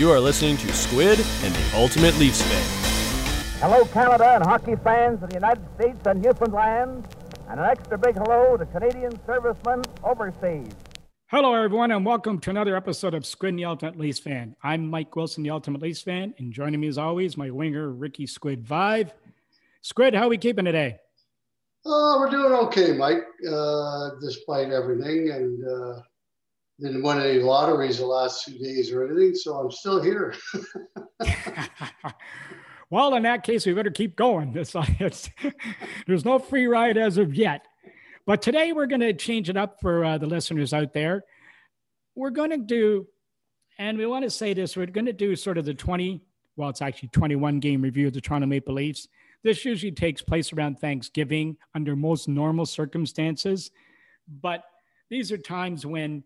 You are listening to Squid and the Ultimate Leafs Fan. Hello, Canada and hockey fans of the United States and Newfoundland, and an extra big hello to Canadian servicemen overseas. Hello, everyone, and welcome to another episode of Squid and the Ultimate Leafs Fan. I'm Mike Wilson, the Ultimate Leafs Fan, and joining me as always, my winger, Ricky Squid Vaive. Squid, how are we keeping today? Oh, we're doing okay, Mike, uh, despite everything. And uh, didn't win any lotteries the last two days or anything, so I'm still here. well, in that case, we better keep going. It's, it's, there's no free ride as of yet. But today we're going to change it up for uh, the listeners out there. We're going to do, and we want to say this, we're going to do sort of the 20, well, it's actually 21 game review of the Toronto Maple Leafs. This usually takes place around Thanksgiving under most normal circumstances. But these are times when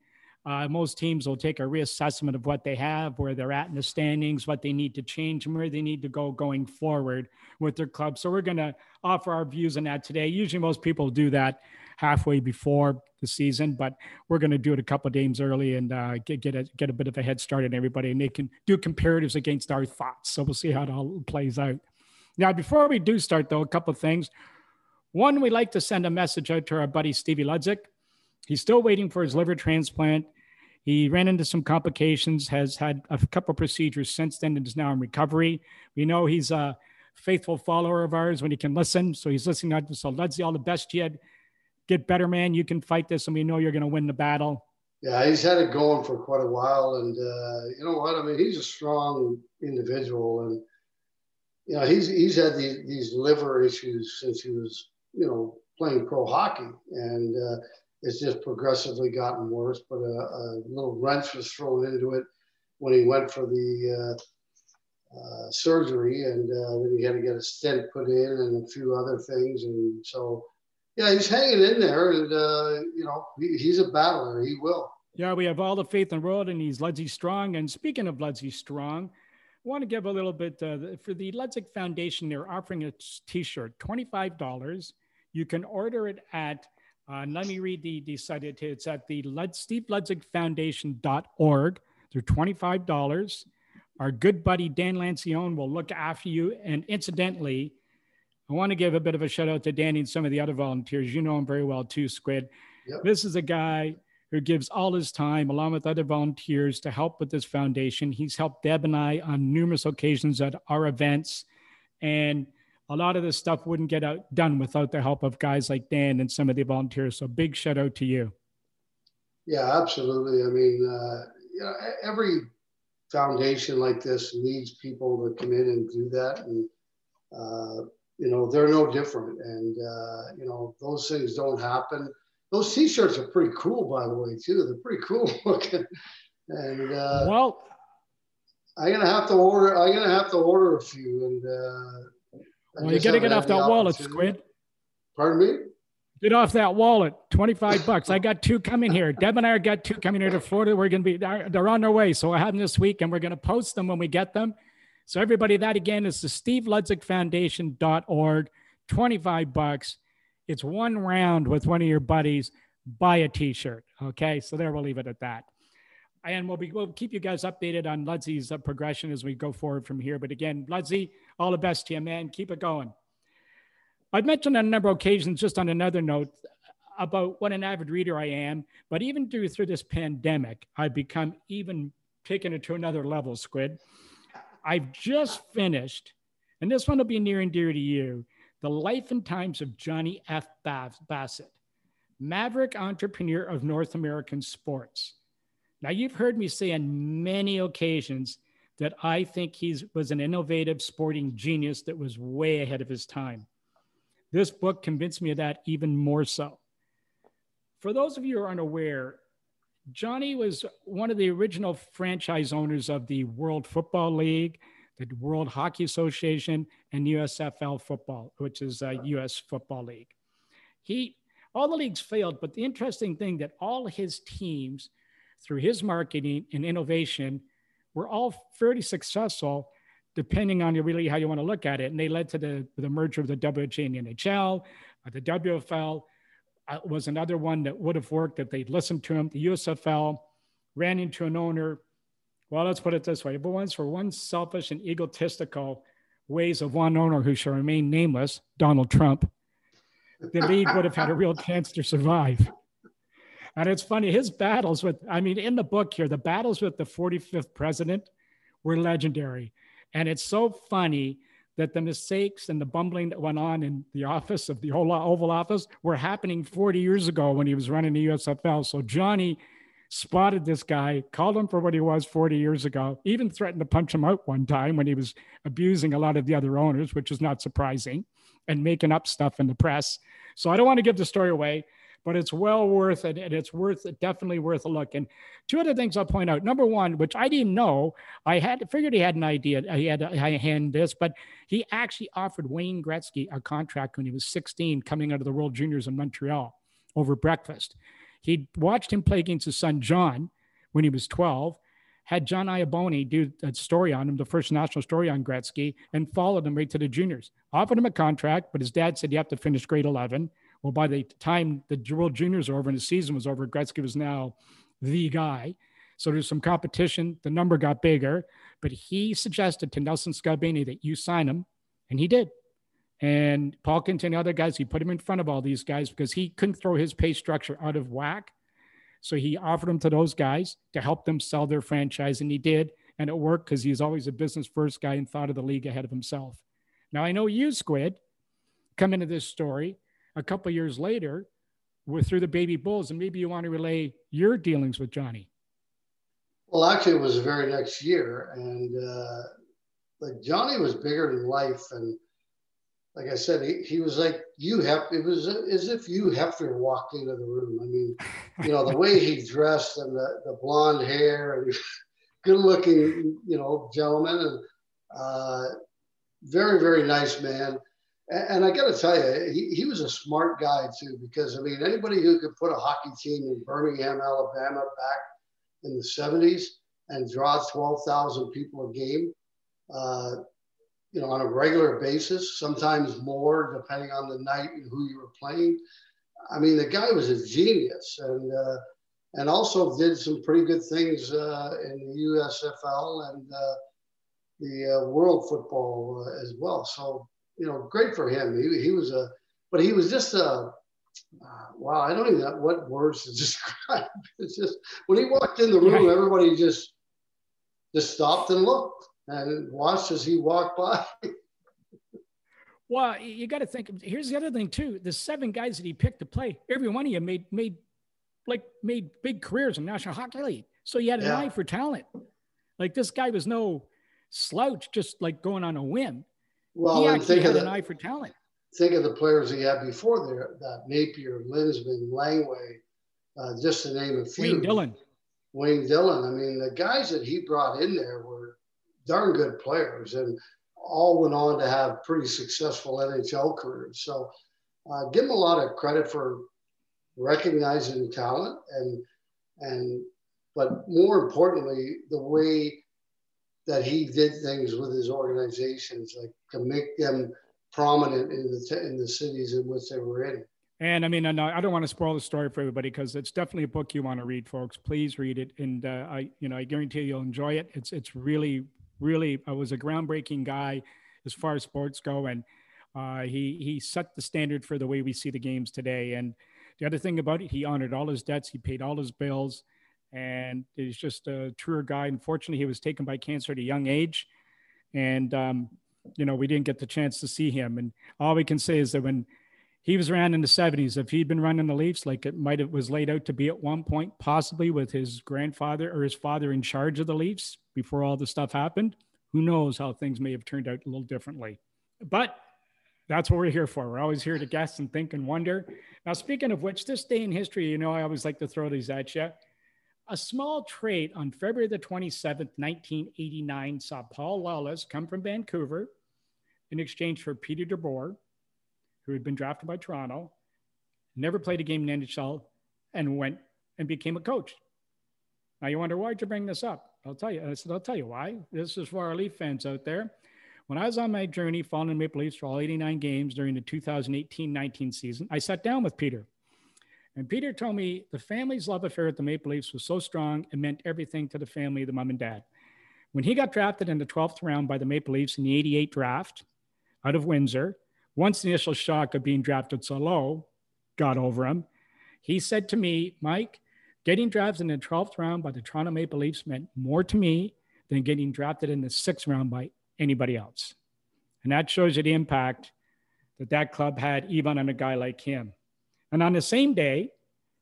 uh, most teams will take a reassessment of what they have, where they're at in the standings, what they need to change, and where they need to go going forward with their club. So we're going to offer our views on that today. Usually, most people do that halfway before the season, but we're going to do it a couple of games early and uh, get get a, get a bit of a head start on everybody, and they can do comparatives against our thoughts. So we'll see how it all plays out. Now, before we do start, though, a couple of things. One, we like to send a message out to our buddy Stevie Ludzik. He's still waiting for his liver transplant. He ran into some complications, has had a couple procedures since then, and is now in recovery. We know he's a faithful follower of ours when he can listen. So he's listening to us. So see all the best yet. Get better, man. You can fight this, and we know you're going to win the battle. Yeah, he's had it going for quite a while, and uh, you know what? I mean, he's a strong individual, and you know he's he's had these, these liver issues since he was you know playing pro hockey, and uh, it's just progressively gotten worse. But a, a, little wrench was thrown into it when he went for the uh, uh, surgery, and uh, then he had to get a stent put in and a few other things. And so, yeah, he's hanging in there, and uh, you know, he, he's a battler. He will. Yeah, we have all the faith in the world, and he's Ludzy Strong. And speaking of Ludzy Strong, I want to give a little bit uh, for the Ludzik Foundation. They're offering a T-shirt, twenty-five dollars. You can order it at uh, let me read the, the site. It's at the Lud, Steve Ludzik Foundation.org. They're $25. Our good buddy Dan Lancione will look after you. And incidentally, I want to give a bit of a shout out to Danny and some of the other volunteers. You know him very well too, Squid. Yep. This is a guy who gives all his time, along with other volunteers, to help with this foundation. He's helped Deb and I on numerous occasions at our events. And a lot of this stuff wouldn't get out, done without the help of guys like Dan and some of the volunteers. So big shout out to you. Yeah, absolutely. I mean, uh, you know, every foundation like this needs people to come in and do that, and uh, you know they're no different. And uh, you know those things don't happen. Those T-shirts are pretty cool, by the way, too. They're pretty cool looking. And uh, well, I'm gonna have to order. I'm gonna have to order a few, and uh, well, you got to get off that wallet, Squid. Pardon me? Get off that wallet. 25 bucks. I got two coming here. Deb and I got two coming here to Florida. We're going to be, they're on their way. So I have them this week and we're going to post them when we get them. So everybody, that again is the Steve Ludzik Foundation.org. 25 bucks. It's one round with one of your buddies. Buy a t-shirt. Okay. So there, we'll leave it at that and we'll be we'll keep you guys updated on Ludzy's uh, progression as we go forward from here. But again, Ludzy, all the best to you, man. Keep it going. I've mentioned on a number of occasions, just on another note, about what an avid reader I am. But even through through this pandemic, I've become even taken it to another level. Squid, I've just finished, and this one will be near and dear to you. The Life and Times of Johnny F. Bassett, maverick entrepreneur of North American sports. Now, you've heard me say on many occasions that I think he was an innovative sporting genius that was way ahead of his time. This book convinced me of that even more so. For those of you who are unaware, Johnny was one of the original franchise owners of the World Football League, the World Hockey Association, and USFL football, which is a US Football League. He all the leagues failed, but the interesting thing that all his teams through his marketing and innovation were all fairly successful, depending on really how you want to look at it. And they led to the, the merger of the WHA and the NHL. Uh, the WFL uh, was another one that would have worked if they'd listened to him. The USFL ran into an owner Well, let's put it this way. But once for one selfish and egotistical ways of one owner who shall remain nameless, Donald Trump, the league would have had a real chance to survive. And it's funny, his battles with, I mean, in the book here, the battles with the 45th president were legendary. And it's so funny that the mistakes and the bumbling that went on in the office of the Oval Office were happening 40 years ago when he was running the USFL. So Johnny spotted this guy, called him for what he was 40 years ago, even threatened to punch him out one time when he was abusing a lot of the other owners, which is not surprising, and making up stuff in the press. So I don't want to give the story away, but it's well worth it. And it's worth definitely worth a look. And two other things I'll point out. Number one, which I didn't know, I had figured he had an idea. He had a hand this, but he actually offered Wayne Gretzky a contract when he was 16 coming out of the World Juniors in Montreal over breakfast. He watched him play against his son John when he was 12 had John Iaboni do a story on him, the first national story on Gretzky, and followed him right to the juniors. Offered him a contract, but his dad said you have to finish grade 11. Well, by the time the World Juniors over and the season was over, Gretzky was now the guy. So there's some competition. The number got bigger, but he suggested to Nelson Skalbania that you sign him, and he did. And Paul Kent and other guys, he put him in front of all these guys because he couldn't throw his pay structure out of whack. So he offered him to those guys to help them sell their franchise, and he did. And it worked because he's always a business first guy and thought of the league ahead of himself. Now, I know you, Squid, come into this story a couple years later we're through the baby bulls and maybe you want to relay your dealings with johnny. Well actually it was the very next year and uh, like johnny was bigger than life and like i said he, he was like you have it was as if Hugh Hefner walked into the room. I mean you know the way he dressed and the, the blonde hair and good looking you know gentleman and uh, very very nice man and I got to tell you, he, he was a smart guy too, because I mean, anybody who could put a hockey team in Birmingham, Alabama back in the 70s and draw 12,000 people a game, uh, you know, on a regular basis, sometimes more depending on the night and who you were playing. I mean, the guy was a genius and, uh, and also did some pretty good things uh, in the USFL and uh, the uh, world football uh, as well. So, you know, great for him. He, he was a, but he was just a, uh, wow, I don't even know what words to describe. It's just when he walked in the room, everybody just just stopped and looked and watched as he walked by. well, you got to think. Here's the other thing too: the seven guys that he picked to play, every one of you made made like made big careers in National Hockey League. So he had an yeah. eye for talent. Like this guy was no slouch, just like going on a whim. Well, he actually had an eye for talent. Think of the players he had before there: that Napier, Linseman, Langway, uh, just to name a few. Wayne Dillon. Wayne Dillon. I mean, the guys that he brought in there were darn good players, and all went on to have pretty successful NHL careers. So, uh, give him a lot of credit for recognizing talent and and but more importantly, the way that he did things with his organizations, like to make them prominent in the in the cities in which they were in. And I mean, I don't want to spoil the story for everybody because it's definitely a book you want to read, folks. Please read it, and uh, I, you know, I guarantee you'll enjoy it. It's it's really, really. I was a groundbreaking guy as far as sports go, and uh, he he set the standard for the way we see the games today. And the other thing about it, he honored all his debts, he paid all his bills, and he's just a truer guy. Unfortunately, he was taken by cancer at a young age, and um, you know we didn't get the chance to see him. And all we can say is that when he was around in the 70s, if he'd been running the Leafs like it might have was laid out to be at one point, possibly with his grandfather or his father in charge of the Leafs before all the stuff happened, who knows how things may have turned out a little differently. But that's what we're here for. We're always here to guess and think and wonder. Now, speaking of which, this day in history, you know, I always like to throw these at you. A small trade on February the 27th, 1989, saw Paul Lawless come from Vancouver in exchange for Peter DeBoer, who had been drafted by Toronto, never played a game in NHL, and went and became a coach. Now you wonder why'd you bring this up? I'll tell you. I said I'll tell you why. This is for our Leaf fans out there. When I was on my journey following Maple Leafs for all 89 games during the 2018-19 season, I sat down with Peter and Peter told me the family's love affair at the Maple Leafs was so strong, it meant everything to the family, the mom and dad. When he got drafted in the 12th round by the Maple Leafs in the 88 draft out of Windsor, once the initial shock of being drafted so low got over him, he said to me, Mike, getting drafted in the 12th round by the Toronto Maple Leafs meant more to me than getting drafted in the sixth round by anybody else. And that shows you the impact that that club had even on a guy like him. And on the same day,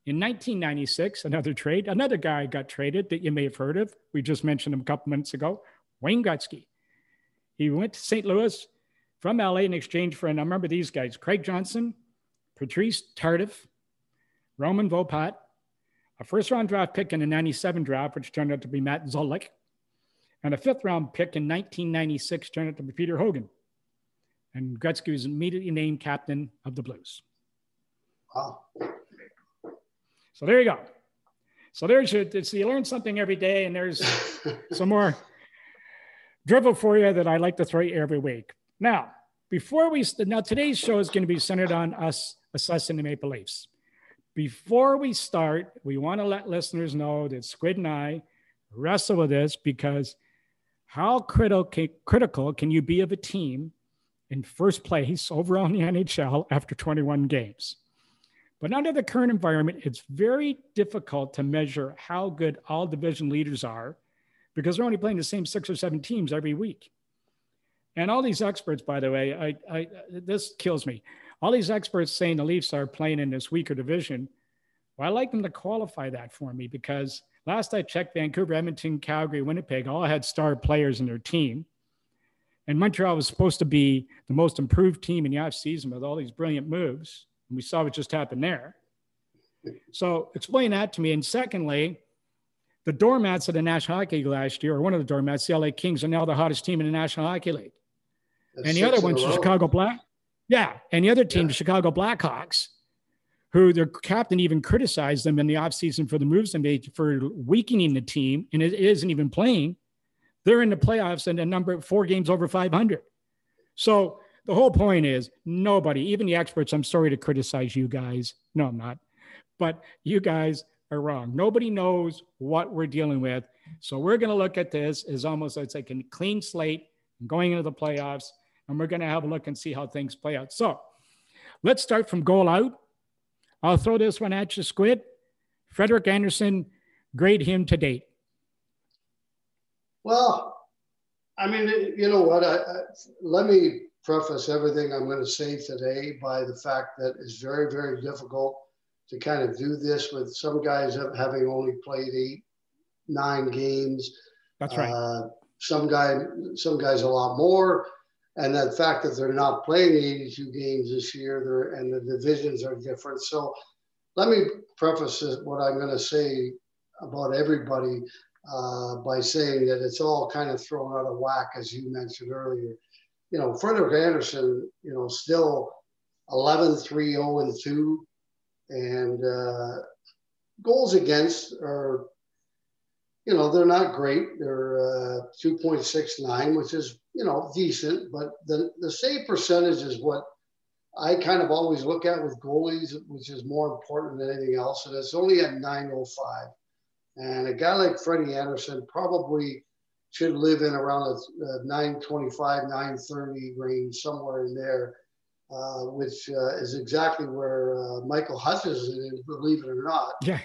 in 1996, another trade, another guy got traded that you may have heard of. We just mentioned him a couple minutes ago, Wayne Gretzky. He went to St. Louis from LA in exchange for, and I remember these guys Craig Johnson, Patrice Tardif, Roman Vopat, a first round draft pick in the 97 draft, which turned out to be Matt Zultek, and a fifth round pick in 1996 turned out to be Peter Hogan. And Gretzky was immediately named captain of the Blues. Wow. So there you go. So there's your, so you learn something every day, and there's some more drivel for you that I like to throw you every week. Now, before we, now today's show is going to be centered on us assessing the Maple Leafs. Before we start, we want to let listeners know that Squid and I wrestle with this because how critical, critical can you be of a team in first place overall in the NHL after 21 games? But under the current environment, it's very difficult to measure how good all division leaders are because they're only playing the same six or seven teams every week. And all these experts, by the way, I, I, this kills me. All these experts saying the Leafs are playing in this weaker division. Well, I like them to qualify that for me because last I checked, Vancouver, Edmonton, Calgary, Winnipeg all had star players in their team. And Montreal was supposed to be the most improved team in the offseason with all these brilliant moves. And we saw what just happened there. So explain that to me. And secondly, the doormats of the National Hockey League last year, or one of the doormats, the LA Kings, are now the hottest team in the National Hockey League. That's and the other one's the Chicago Black. Yeah. And the other team, yeah. the Chicago Blackhawks, who their captain even criticized them in the offseason for the moves they made for weakening the team, and it isn't even playing. They're in the playoffs and a number of four games over 500. So the whole point is nobody, even the experts, I'm sorry to criticize you guys. No, I'm not. But you guys are wrong. Nobody knows what we're dealing with. So we're going to look at this as almost it's like a clean slate going into the playoffs. And we're going to have a look and see how things play out. So let's start from goal out. I'll throw this one at you, Squid. Frederik Andersen, grade him to date. Well, I mean, you know what? I, I, let me preface everything I'm going to say today by the fact that it's very, very difficult to kind of do this with some guys having only played eight, nine games. That's right. Uh, some guy, some guys a lot more, and the fact that they're not playing 82 games this year, and the divisions are different. So, let me preface what I'm going to say about everybody uh, by saying that it's all kind of thrown out of whack, as you mentioned earlier you know, Frederik Andersen, you know, still 11 3 0 and 2. And uh, goals against are, you know, they're not great. They're uh, 2.69, which is, you know, decent. But the, the save percentage is what I kind of always look at with goalies, which is more important than anything else. And it's only at 905. And a guy like Freddie Andersen probably should live in around a, 925, 930 range, somewhere in there, uh, which uh, is exactly where uh, Michael Hutchinson is, believe it or not. Yeah.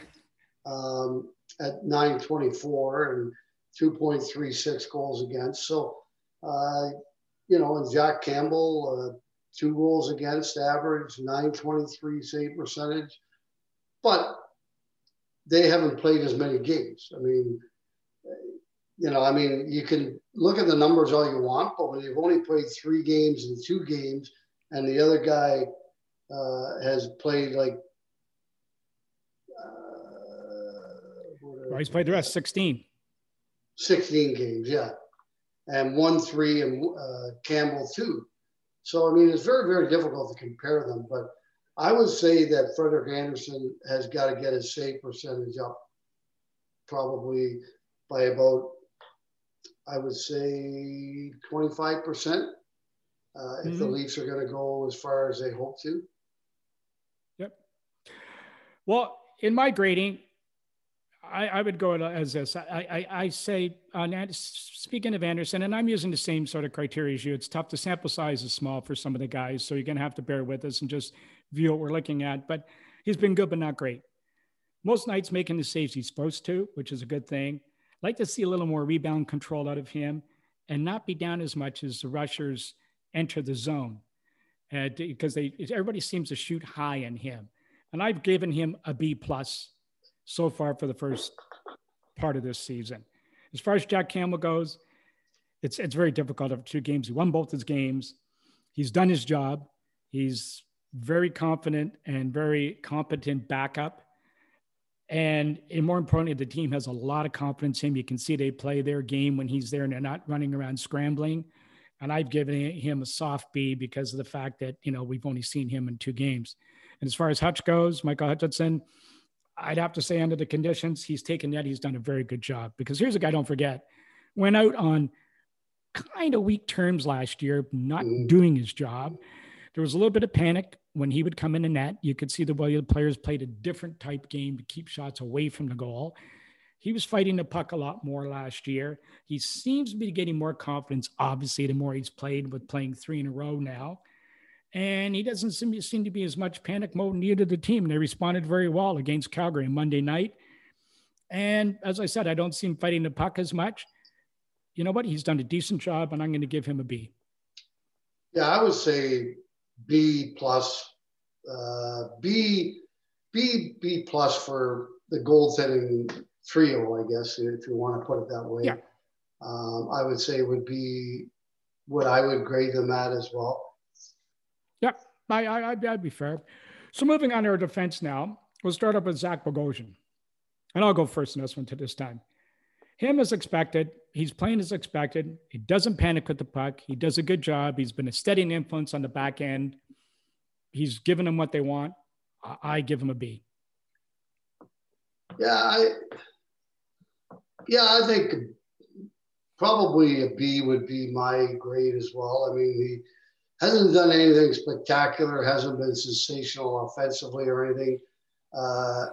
Um, at 924 and 2.36 goals against. So, uh, you know, and Jack Campbell, uh, two goals against average, 923 save percentage. But they haven't played as many games. I mean, you know, I mean, you can look at the numbers all you want, but when you've only played three games and two games, and the other guy uh, has played like. Uh, well, he's played the rest 16. 16 games, yeah. And one three and uh, Campbell two. So, I mean, it's very, very difficult to compare them. But I would say that Frederik Andersen has got to get his save percentage up probably by about I would say 25% uh, if mm-hmm. the Leafs are going to go as far as they hope to. Yep. Well, in my grading, I, I would go as this. I, I, I say, on, speaking of Andersen, and I'm using the same sort of criteria as you, it's tough. The sample size is small for some of the guys, so you're going to have to bear with us and just view what we're looking at. But he's been good, but not great. Most nights making the saves he's supposed to, which is a good thing. Like to see a little more rebound control out of him and not be down as much as the rushers enter the zone uh, because they everybody seems to shoot high in him. And I've given him a B plus so far for the first part of this season. As far as Jack Campbell goes, it's it's very difficult of two games. He won both his games. He's done his job. He's very confident and very competent backup. And, and more importantly, the team has a lot of confidence in him. You can see they play their game when he's there and they're not running around scrambling. And I've given him a soft B because of the fact that, you know, we've only seen him in two games. And as far as Hutch goes, Michael Hutchinson, I'd have to say under the conditions, he's taken that. He's done a very good job because here's a guy, don't forget, went out on kind of weak terms last year, not doing his job. There was a little bit of panic when he would come in the net. You could see the way the players played a different type game to keep shots away from the goal. He was fighting the puck a lot more last year. He seems to be getting more confidence, obviously, the more he's played with playing three in a row now. And he doesn't seem, seem to be as much panic mode to the team. They responded very well against Calgary Monday night. And as I said, I don't see him fighting the puck as much. You know what? He's done a decent job, and I'm going to give him a B. Yeah, I would say B plus, uh, B, B, B plus for the goaltending trio, I guess, if you want to put it that way. Yeah. Um, I would say would be what I would grade them at as well. Yeah, I, I, I'd be fair. So moving on to our defense now, we'll start up with Zach Bogosian. And I'll go first in this one to this time. Him as expected. He's playing as expected. He doesn't panic with the puck. He does a good job. He's been a steady influence on the back end. He's given them what they want. I, I give him a B. Yeah, I yeah, I think probably a B would be my grade as well. I mean, he hasn't done anything spectacular, hasn't been sensational offensively or anything. Uh,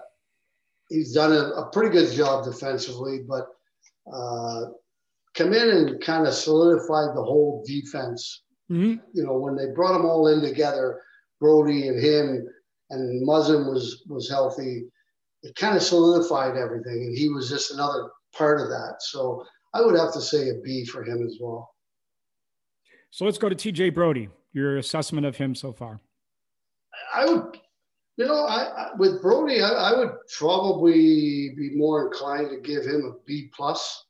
he's done a, a, pretty good job defensively, but uh, come in and kind of solidified the whole defense. Mm-hmm. You know, when they brought them all in together, Brodie and him, and Muzzin was was healthy. It kind of solidified everything, and he was just another part of that. So I would have to say a B for him as well. So let's go to TJ Brodie. Your assessment of him so far? I would, you know, I, I with Brodie, I, I, would probably be more inclined to give him a B plus.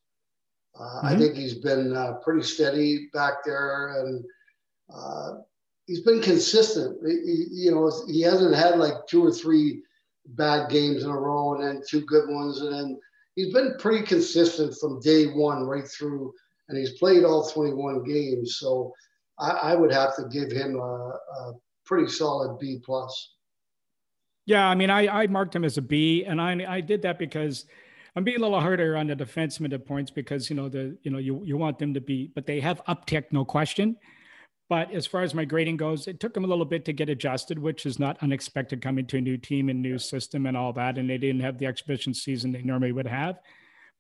Uh, mm-hmm. I think he's been uh, pretty steady back there, and uh, he's been consistent. He, you know, he hasn't had like two or three bad games in a row, and then two good ones, and then he's been pretty consistent from day one right through and he's played all 21 games. So I, I would have to give him a, a pretty solid B plus. Yeah, I mean, I, I marked him as a B, and I I did that because I'm being a little harder on the defenseman at points because you know the you know you you want them to be, but they have uptick, no question. But as far as my grading goes, it took them a little bit to get adjusted, which is not unexpected coming to a new team and new system and all that. And they didn't have the exhibition season they normally would have.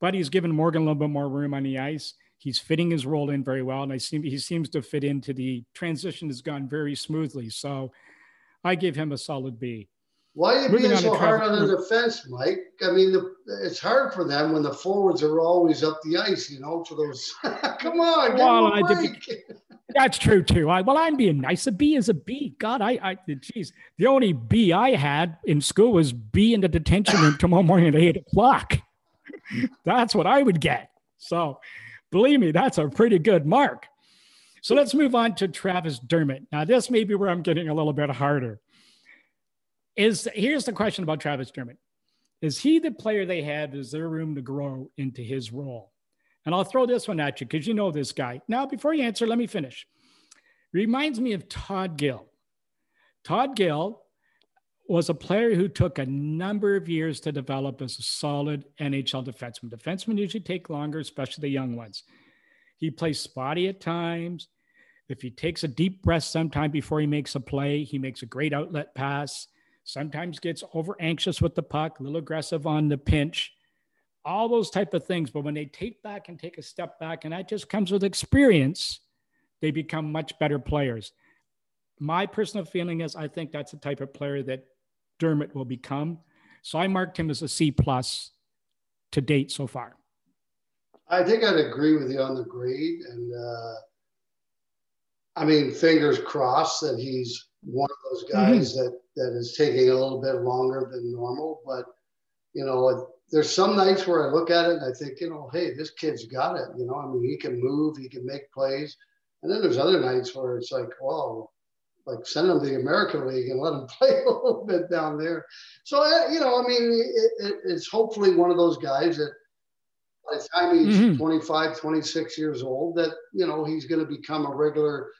But he's given Morgan a little bit more room on the ice. He's fitting his role in very well, and I seem he seems to fit into the transition has gone very smoothly. So I give him a solid B. Why are you Moving being so hard on the defense, Mike? I mean, the, it's hard for them when the forwards are always up the ice, you know, for those. come on, well, that's true too. I, well, I'm being nice. A B is a B. God, I, I, geez, the only B I had in school was B in the detention room tomorrow morning at eight o'clock. that's what I would get. So, Believe me, that's a pretty good mark. So let's move on to Travis Dermott. Now, this may be where I'm getting a little bit harder. Is here's the question about Travis Dermott. Is he the player they have? Is there room to grow into his role? And I'll throw this one at you because you know this guy. Now, before you answer, let me finish. Reminds me of Todd Gill. Todd Gill was a player who took a number of years to develop as a solid NHL defenseman. Defensemen usually take longer, especially the young ones. He plays spotty at times. If he takes a deep breath sometime before he makes a play, he makes a great outlet pass. Sometimes gets over anxious with the puck, a little aggressive on the pinch. all those type of things. But when they take back and take a step back, and that just comes with experience, they become much better players. My personal feeling is I think that's the type of player that Dermott will become. So I marked him as a C plus to date so far. I think I'd agree with you on the grade, and uh, I mean, fingers crossed that he's one of those guys mm-hmm. that that is taking a little bit longer than normal. But you know, there's some nights where I look at it and I think, you know, hey, this kid's got it. You know, I mean, he can move, he can make plays, and then there's other nights where it's like, whoa, like send him to the American League and let him play a little bit down there. So you know, I mean, it, it, it's hopefully one of those guys that by the time he's mm-hmm. 25, 26 years old, that you know he's going to become a regular,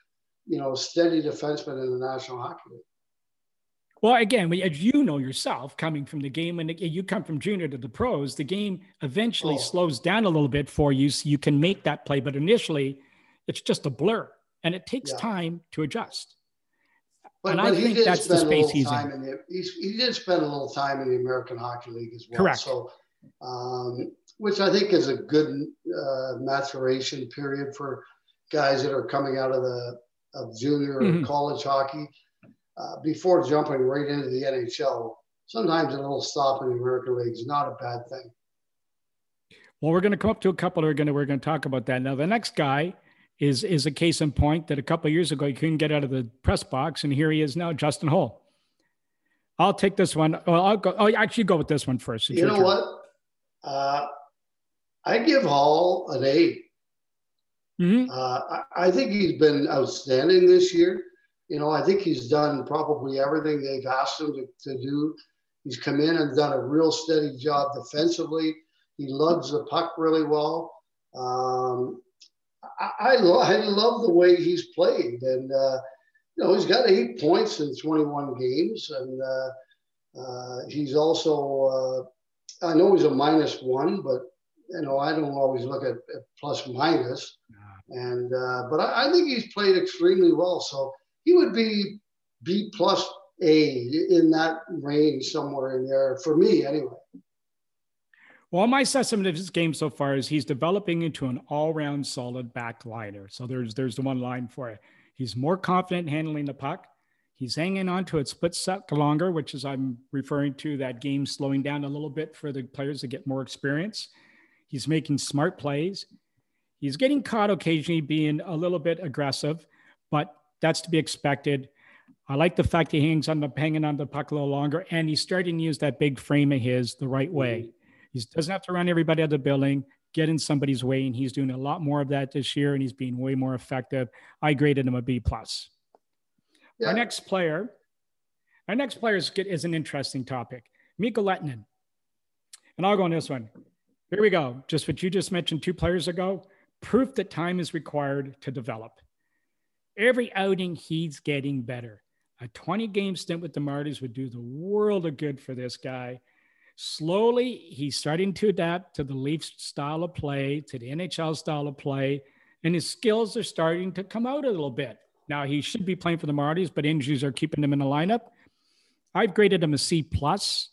you know, steady defenseman in the National Hockey League. Well, again, as you know yourself, coming from the game, and you come from junior to the pros, the game eventually oh. slows down a little bit for you, so you can make that play. But initially, it's just a blur, and it takes yeah. time to adjust. But, and but I think that's the space he's in. in the, he did spend a little time in the American Hockey League as well. Correct. So, um, which I think is a good uh, maturation period for guys that are coming out of the of junior mm-hmm. or college hockey uh, before jumping right into the NHL. Sometimes a little stop in the American League is not a bad thing. Well, we're going to come up to a couple that are going to we're going to talk about that now. The next guy is is a case in point that a couple years ago he couldn't get out of the press box, and here he is now, Justin Holl. I'll take this one. Well, I'll go. Oh, actually, go with this one first. You know turn. what? Uh, I give Holl an 8 mm-hmm. uh, I, I think he's been outstanding this year. You know, I think he's done probably everything they've asked him to, to do. He's come in and done a real steady job defensively. He lugs the puck really well. Um, I, I, lo- I love the way he's played. And, uh, you know, he's got eight points in 21 games. And uh, uh, he's also, uh, I know he's a minus one, but, you know, I don't always look at, at plus minus. And, uh, but I, I, think he's played extremely well. So he would be B plus A in that range somewhere in there for me anyway. Well, my assessment of his game so far is he's developing into an all-round solid backliner. So there's there's the one line for it. He's more confident handling the puck. He's hanging on to it split sec longer, which is I'm referring to that game slowing down a little bit for the players to get more experience. He's making smart plays. He's getting caught occasionally being a little bit aggressive, but that's to be expected. I like the fact he hangs on the hanging on the puck a little longer, and he's starting to use that big frame of his the right way. Mm-hmm. He doesn't have to run everybody out of the building, get in somebody's way, and he's doing a lot more of that this year, and he's being way more effective. I graded him a B plus. Yeah. Our next player, our next player is, is an interesting topic. Mikko Lehtonen. And I'll go on this one. Here we go. Just what you just mentioned two players ago. Proof that time is required to develop. Every outing, he's getting better. A 20 game stint with the Marlies would do the world of good for this guy slowly he's starting to adapt to the Leafs style of play, to the NHL style of play, and his skills are starting to come out a little bit. Now he should be playing for the Marlies, but injuries are keeping him in the lineup. I've graded him a C plus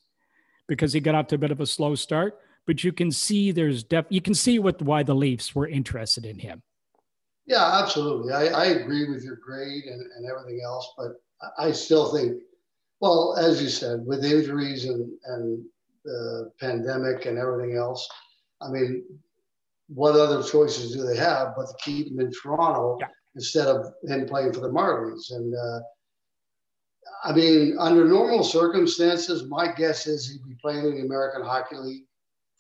because he got off to a bit of a slow start, but you can see there's depth. You can see what why the Leafs were interested in him. Yeah, absolutely. I, I agree with your grade and, and everything else, but I still think, well, as you said, with injuries and, and the pandemic and everything else. I mean, what other choices do they have but to keep him in Toronto yeah. instead of him playing for the Marlies? And uh, I mean, under normal circumstances, my guess is he'd be playing in the American Hockey League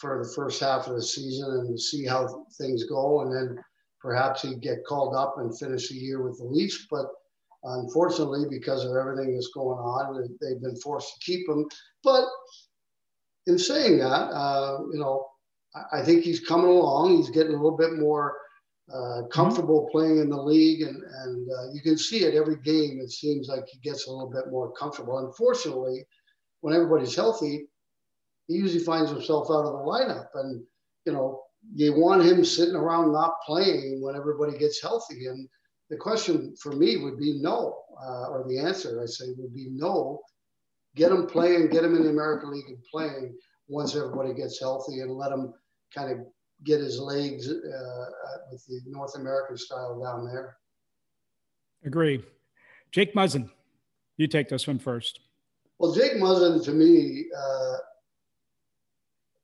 for the first half of the season and see how things go, and then perhaps he'd get called up and finish the year with the Leafs. But unfortunately, because of everything that's going on, they've been forced to keep him. But in saying that, uh, you know, I, think he's coming along. He's getting a little bit more uh, comfortable mm-hmm. playing in the league, and and uh, you can see it every game. It seems like he gets a little bit more comfortable. Unfortunately, when everybody's healthy, he usually finds himself out of the lineup, and you know, you want him sitting around not playing when everybody gets healthy. And the question for me would be no, uh, or the answer I say would be no get him playing, get him in the American League and playing once everybody gets healthy, and let him kind of get his legs uh, with the North American style down there. Agree. Jake Muzzin, you take this one first. Well, Jake Muzzin, to me, uh,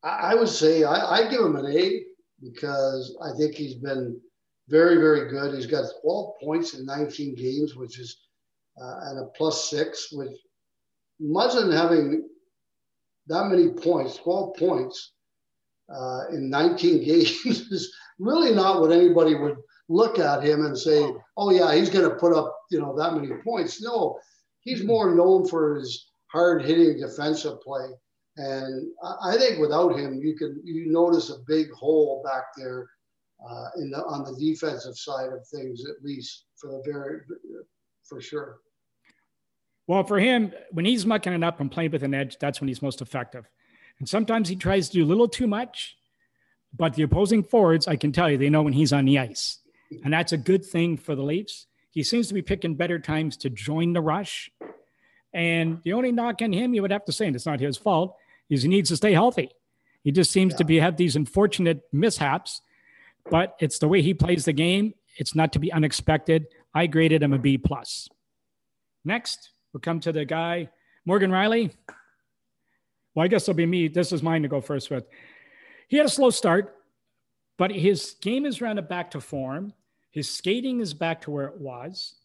I, I, would say I, I give him an A because I think he's been very, very good. He's got 12 points in 19 games, which is uh, and a plus six. Which Muzzin having that many points, 12 points uh, in 19 games, is really not what anybody would look at him and say, "Oh yeah, he's going to put up you know that many points." No, he's more known for his hard-hitting defensive play. And I think without him, you can you notice a big hole back there uh, in the on the defensive side of things, at least for the very for sure. Well, for him, when he's mucking it up and playing with an edge, that's when he's most effective. And sometimes he tries to do a little too much, but the opposing forwards, I can tell you, they know when he's on the ice. And that's a good thing for the Leafs. He seems to be picking better times to join the rush. And the only knock on him, you would have to say, and it's not his fault, is he needs to stay healthy. He just seems yeah. to be have these unfortunate mishaps but it's the way he plays the game. It's not to be unexpected. I graded him a B plus. Next, we'll come to the guy, Morgan Rielly. Well, I guess it'll be me. This is mine to go first with. He had a slow start, but his game is rounded back to form. His skating is back to where it was.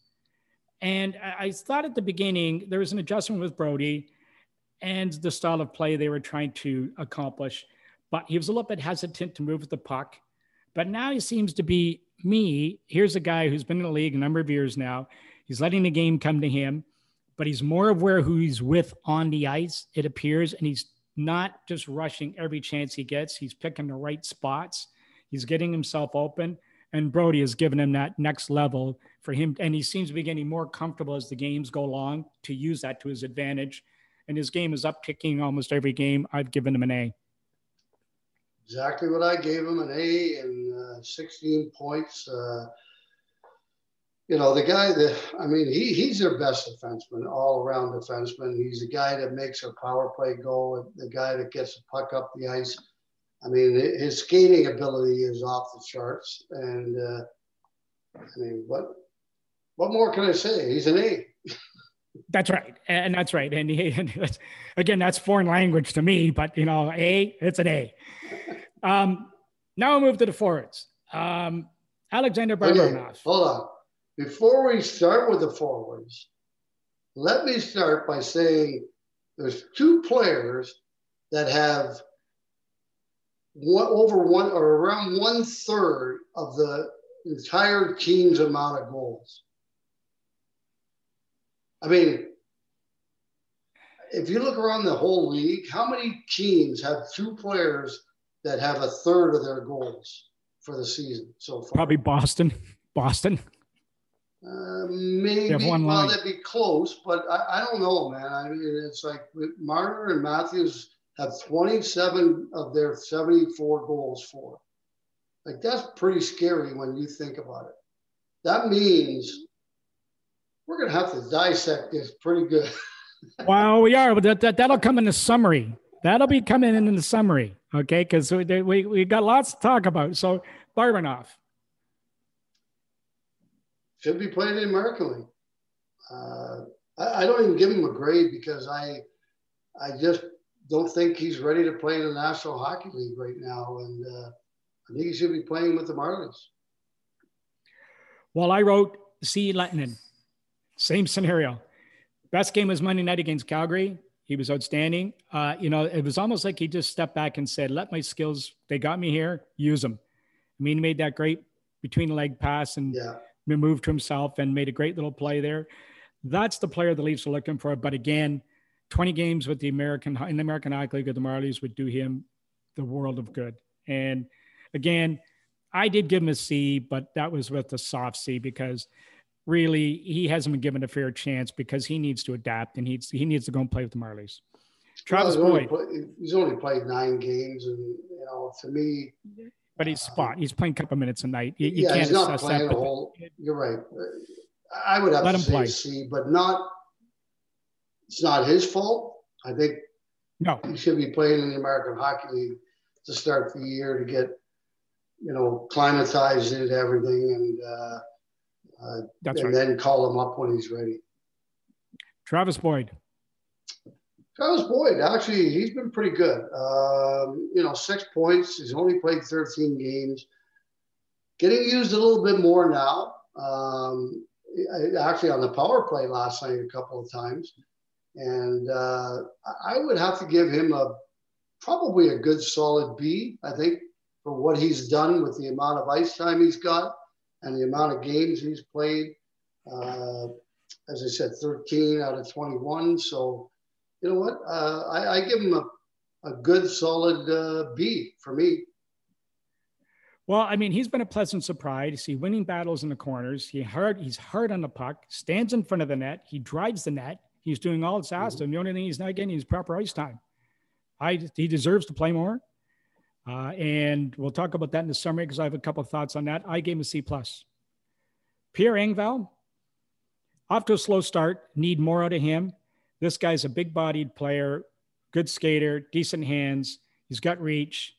And I thought at the beginning there was an adjustment with Brodie and the style of play they were trying to accomplish, but he was a little bit hesitant to move with the puck. But now he seems to be me. Here's a guy who's been in the league a number of years now. He's letting the game come to him, but he's more aware who he's with on the ice, it appears. And he's not just rushing every chance he gets, he's picking the right spots. He's getting himself open. And Brodie has given him that next level for him. And he seems to be getting more comfortable as the games go along to use that to his advantage. And his game is upticking almost every game. I've given him an A exactly what I gave him an A and uh, 16 points. Uh, you know, the guy that, I mean, he, he's their best defenseman, all around defenseman. He's the guy that makes a power play go, the guy that gets the puck up the ice. I mean, his skating ability is off the charts. And, uh, I mean, what, what more can I say? He's an A. That's right, and that's right. And, he, and that's, again, that's foreign language to me, but you know, A, it's an A. Um, now I'll move to the forwards. Um, Alexander Barabanov. Okay, hold on. Before we start with the forwards, let me start by saying there's two players that have one, over one or around one third of the entire team's amount of goals. I mean, if you look around the whole league, how many teams have two players that have a third of their goals for the season so far? Probably Boston. Boston. Uh, maybe one well, that'd be close, but I, I, don't know, man. I mean, it's like Marner and Matthews have 27 of their 74 goals for. Like that's pretty scary when you think about it. That means we're gonna have to dissect this pretty good. well, we are, but that, that that'll come in the summary. That'll be coming in, in the summary, okay? Because we, we we got lots to talk about. So Barabanov should be playing in American League. Uh, I, I, don't even give him a grade because I I just don't think he's ready to play in the National Hockey League right now, and uh, I think he should be playing with the Marlies. Well, I wrote C. Lehtonen. Same scenario. Best game was Monday night against Calgary. He was outstanding. Uh, you know, it was almost like he just stepped back and said, "Let my skills. They got me here. Use them." I mean, he made that great between leg pass and yeah. moved to himself and made a great little play there. That's the player the Leafs are looking for. But again, 20 games with the American in the American Hockey League with the Marlies would do him the world of good. And again, I did give him a C, but that was with a soft C because really he hasn't been given a fair chance because he needs to adapt and he's he needs to go and play with the Marlies. Travis well, Boyd. Only he's only played nine games, and you know, to me. But he's spot. He's playing a couple minutes a night. You, you yeah, can't he's not playing that, a whole. You're right. I would have Let to say play. C, but not. It's not his fault. I think. No. He should be playing in the American Hockey League. to start the year to get, you know, climatized into everything and, uh, uh, That's and right. then call him up when he's ready. Travis Boyd. Travis Boyd, actually, he's been pretty good. Um, you know, six points. He's only played 13 games. Getting used a little bit more now. Um, actually, on the power play last night a couple of times. And uh, I would have to give him a probably a good solid B, I think, for what he's done with the amount of ice time he's got and the amount of games he's played. Uh, as I said, 13 out of 21. So, you know what? Uh, I, I, give him a, a good solid uh, B for me. Well, I mean, he's been a pleasant surprise. He winning battles in the corners. He hard, he's hard on the puck, stands in front of the net. He drives the net. He's doing all it's asked mm-hmm. of him. The only thing he's not getting is proper ice time. I, he deserves to play more. Uh, and we'll talk about that in the summary because I have a couple of thoughts on that. I gave him a C plus. Pierre Engvall, off to a slow start. Need more out of him. This guy's a big-bodied player, good skater, decent hands. He's got reach.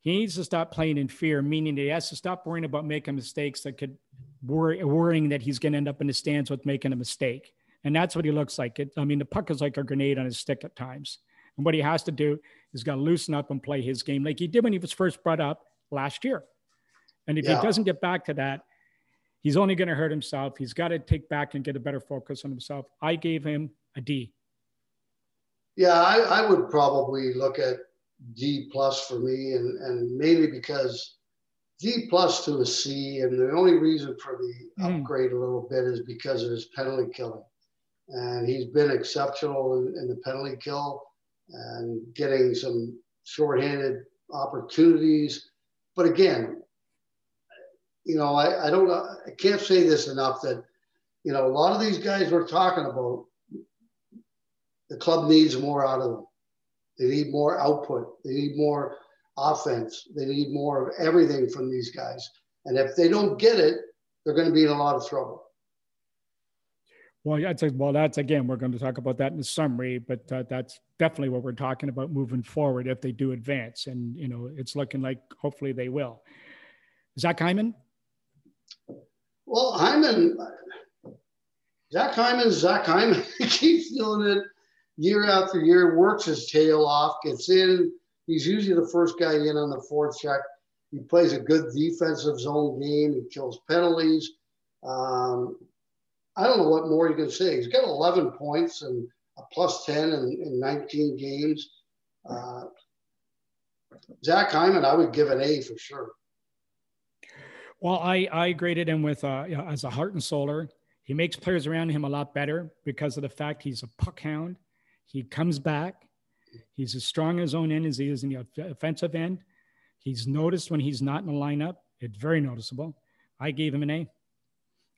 He needs to stop playing in fear, meaning that he has to stop worrying about making mistakes that could worry, worrying that he's going to end up in the stands with making a mistake. And that's what he looks like. It, I mean, the puck is like a grenade on his stick at times. And what he has to do is got to loosen up and play his game like he did when he was first brought up last year. And if yeah. he doesn't get back to that, he's only going to hurt himself. He's got to take back and get a better focus on himself. I gave him a D. Yeah, I, I would probably look at D plus for me, and, and mainly because D plus to a C, and the only reason for the mm. upgrade a little bit is because of his penalty killing. And he's been exceptional in, in the penalty kill and getting some shorthanded opportunities. But again, you know, I, I don't, I can't say this enough that, you know, a lot of these guys we're talking about, the club needs more out of them. They need more output. They need more offense. They need more of everything from these guys. And if they don't get it, they're going to be in a lot of trouble. Well, yeah, a, well, that's again, we're going to talk about that in the summary, but uh, that's definitely what we're talking about moving forward if they do advance. And, you know, it's looking like hopefully they will. Zach Hyman? Well, Hyman, Zach Hyman, Zach Hyman, keeps doing it year after year, works his tail off, gets in. He's usually the first guy in on the fourth check. He plays a good defensive zone game. He kills penalties. Um, I don't know what more you can say. He's got 11 points and a plus 10 in, in 19 games. Uh, Zach Hyman, I would give an A for sure. Well, I, I graded him with uh, as a heart and solar. He makes players around him a lot better because of the fact he's a puck hound. He comes back. He's as strong in his own end as he is in the offensive end. He's noticed when he's not in the lineup. It's very noticeable. I gave him an A.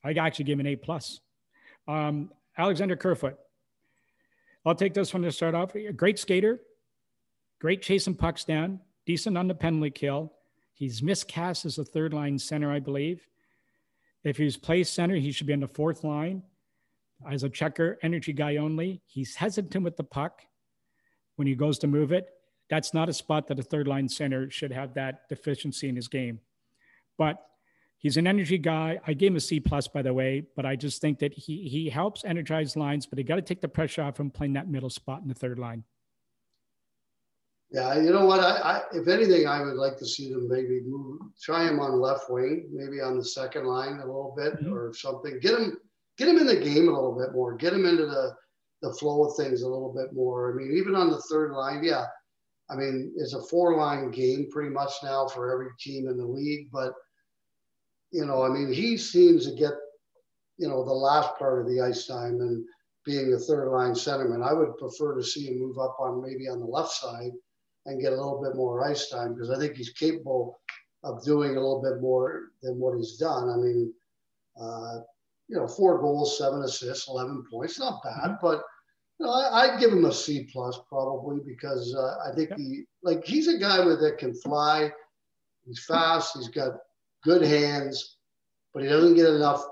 I actually gave him an A plus. Um, Alexander Kerfoot. I'll take this one to start off. A great skater, great chasing pucks down, decent on the penalty kill. He's miscast as a third line center, I believe. If he's placed center, he should be on the fourth line as a checker, energy guy only. He's hesitant with the puck when he goes to move it. That's not a spot that a third line center should have that deficiency in his game. But He's an energy guy. I gave him a C plus, by the way, but I just think that he he helps energize lines, but he got to take the pressure off him playing that middle spot in the third line. Yeah, you know what? I, I if anything, I would like to see them maybe move, try him on left wing, maybe on the second line a little bit mm-hmm. or something. Get him get him in the game a little bit more. Get him into the the flow of things a little bit more. I mean, even on the third line, yeah. I mean, it's a four line game pretty much now for every team in the league, but you know, I mean, he seems to get, you know, the last part of the ice time and being a third line centerman. I would prefer to see him move up on maybe on the left side and get a little bit more ice time because I think he's capable of doing a little bit more than what he's done. I mean, uh, you know, four goals, seven assists, 11 points, not bad, mm-hmm. but you know, I, would give him a C plus probably because uh, I think he, like, he's a guy with that can fly. He's fast. He's got good hands, but he doesn't get enough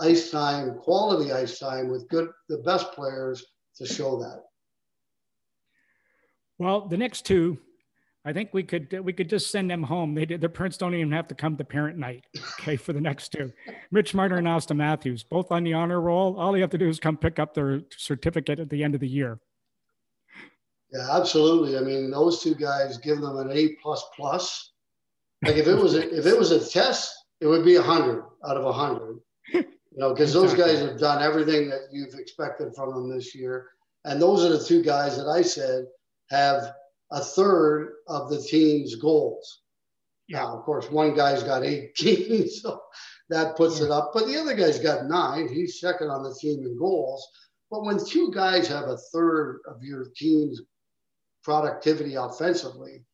ice time, quality ice time with good the best players to show that. Well, the next two, I think we could we could just send them home. They did, their parents don't even have to come to parent night. Okay, for the next two, Mitch Marner and Auston Matthews, both on the honor roll. All you have to do is come pick up their certificate at the end of the year. Yeah, absolutely. I mean, those two guys give them an A plus plus. Like if it was a, if it was a test, it would be a hundred out of a hundred. You know, because those guys have done everything that you've expected from them this year, and those are the two guys that I said have a third of the team's goals. Yeah. Now, of course, one guy's got 18, so that puts yeah. it up. But the other guy's got nine. He's second on the team in goals. But when two guys have a third of your team's productivity offensively,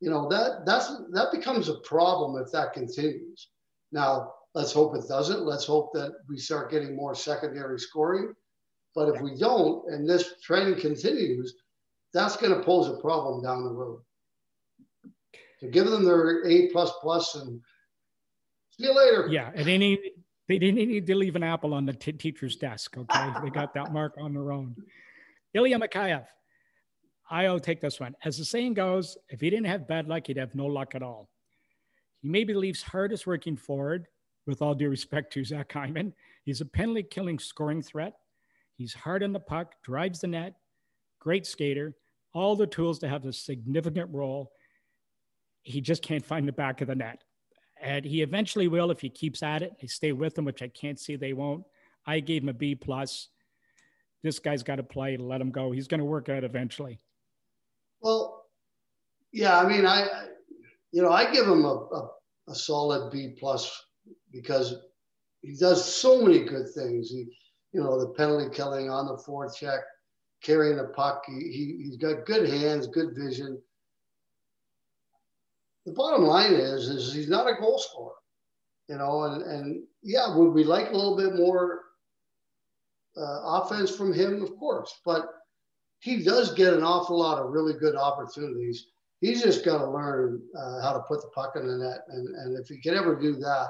you know that that's that becomes a problem if that continues. Now, let's hope it doesn't. Let's hope that we start getting more secondary scoring. But if we don't, and this trend continues, that's going to pose a problem down the road. So give them their A plus plus and see you later. Yeah, and need they didn't need to leave an apple on the t- teacher's desk. Okay, they got that mark on their own. Ilya Mikheyev, I'll take this one. As the saying goes, if he didn't have bad luck, he'd have no luck at all. He maybe leaves hardest working forward, with all due respect to Zach Hyman. He's a penalty killing scoring threat. He's hard on the puck, drives the net, great skater, all the tools to have a significant role. He just can't find the back of the net. And he eventually will if he keeps at it. They stay with him, which I can't see they won't. I gave him a B plus. This guy's got to play let him go. He's going to work out eventually. Well, yeah, I mean, I, you know, I give him a, a, a solid B plus because he does so many good things. He, you know, the penalty killing on the fourth check, carrying the puck. He, he, he's got good hands, good vision. The bottom line is, is he's not a goal scorer, you know, and, and yeah, would we like a little bit more uh, offense from him? Of course, but he does get an awful lot of really good opportunities. He's just got to learn uh, how to put the puck in the net. And, and if he can ever do that,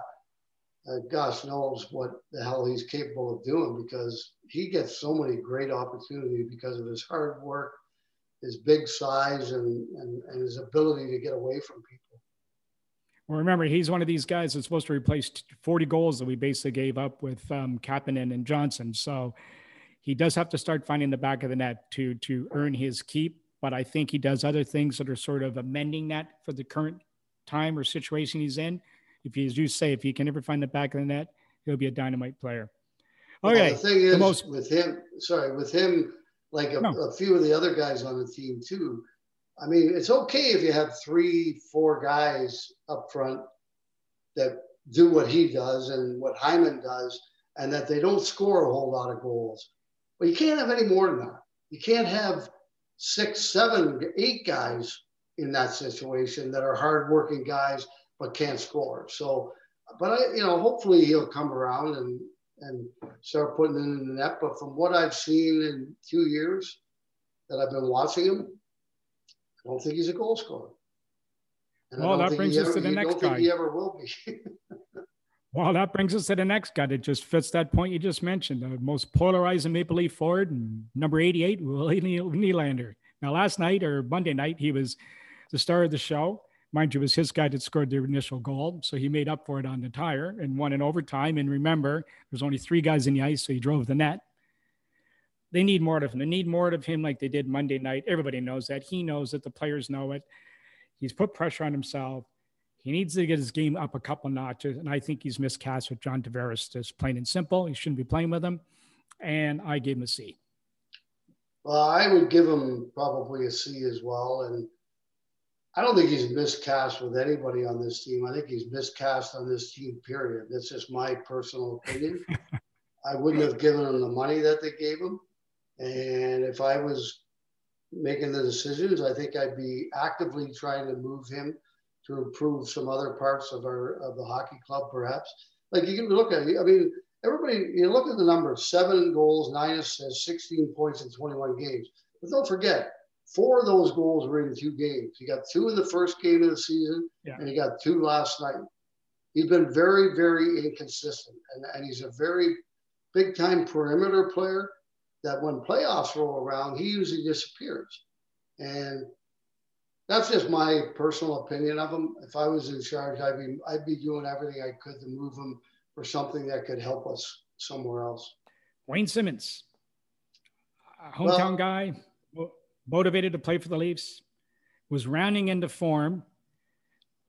uh, gosh knows what the hell he's capable of doing because he gets so many great opportunities because of his hard work, his big size, and, and, and his ability to get away from people. Well, remember, he's one of these guys that's supposed to replace 40 goals that we basically gave up with um, Kapanen and Johnsson. So he does have to start finding the back of the net to to earn his keep. But I think he does other things that are sort of amending that for the current time or situation he's in if you, as you say, if he can ever find the back of the net, he'll be a dynamite player. Okay. Well, the thing is, the most... with him, sorry, with him, like a, no. a few of the other guys on the team too. I mean, it's okay if you have three, four guys up front that do what he does and what Hyman does, and that they don't score a whole lot of goals. But you can't have any more than that. You can't have six, seven, eight guys in that situation that are hardworking guys but can't score. So, but I, you know, hopefully he'll come around and and start putting it in the net. But from what I've seen in two years that I've been watching him, I don't think he's a goal scorer. And well, that brings us ever, to the next guy. he ever will be. well, that brings us to the next guy that just fits that point you just mentioned. The most polarizing Maple Leaf forward, number 88, Willie Nylander. Now, last night or Monday night, he was the star of the show. Mind you, it was his guy that scored the initial goal. So he made up for it on the tire and won in overtime. And remember, there's only three guys in the ice, so he drove the net. They need more of him. They need more of him like they did Monday night. Everybody knows that. He knows that the players know it. He's put pressure on himself. He needs to get his game up a couple notches. And I think he's miscast with John Tavares, just plain and simple. He shouldn't be playing with him. And I gave him a C. Well, I would give him probably a C as well. And I don't think he's miscast with anybody on this team. I think he's miscast on this team, period. That's just my personal opinion. I wouldn't have given him the money that they gave him. And if I was making the decisions, I think I'd be actively trying to move him to improve some other parts of our of the hockey club, perhaps. Like you can look at. I mean, everybody, you look at the numbers: seven goals, nine assists, 16 points in 21 games. But don't forget, Four of those goals were in two games. He got two in the first game of the season, yeah. and he got two last night. He's been very, very inconsistent, and, and he's a very big time perimeter player that when playoffs roll around, he usually disappears. And that's just my personal opinion of him. If I was in charge, I'd be I'd be doing everything I could to move him for something that could help us somewhere else. Wayne Simmonds, hometown well, guy, motivated to play for the Leafs, was rounding into form,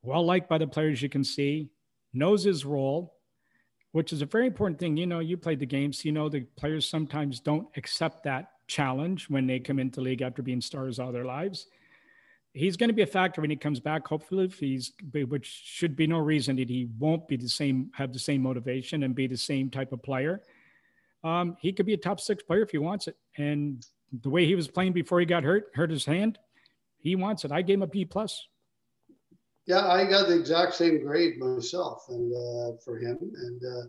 well liked by the players you can see, knows his role, which is a very important thing. You know, you played the games, you know, the players sometimes don't accept that challenge when they come into league after being stars all their lives he's going to be a factor when he comes back. Hopefully, if he's which should be no reason that he won't be the same, have the same motivation and be the same type of player. Um, he could be a top six player if he wants it. And the way he was playing before he got hurt, hurt his hand, he wants it. I gave him a B plus. Yeah, I got the exact same grade myself, and uh, for him, and uh,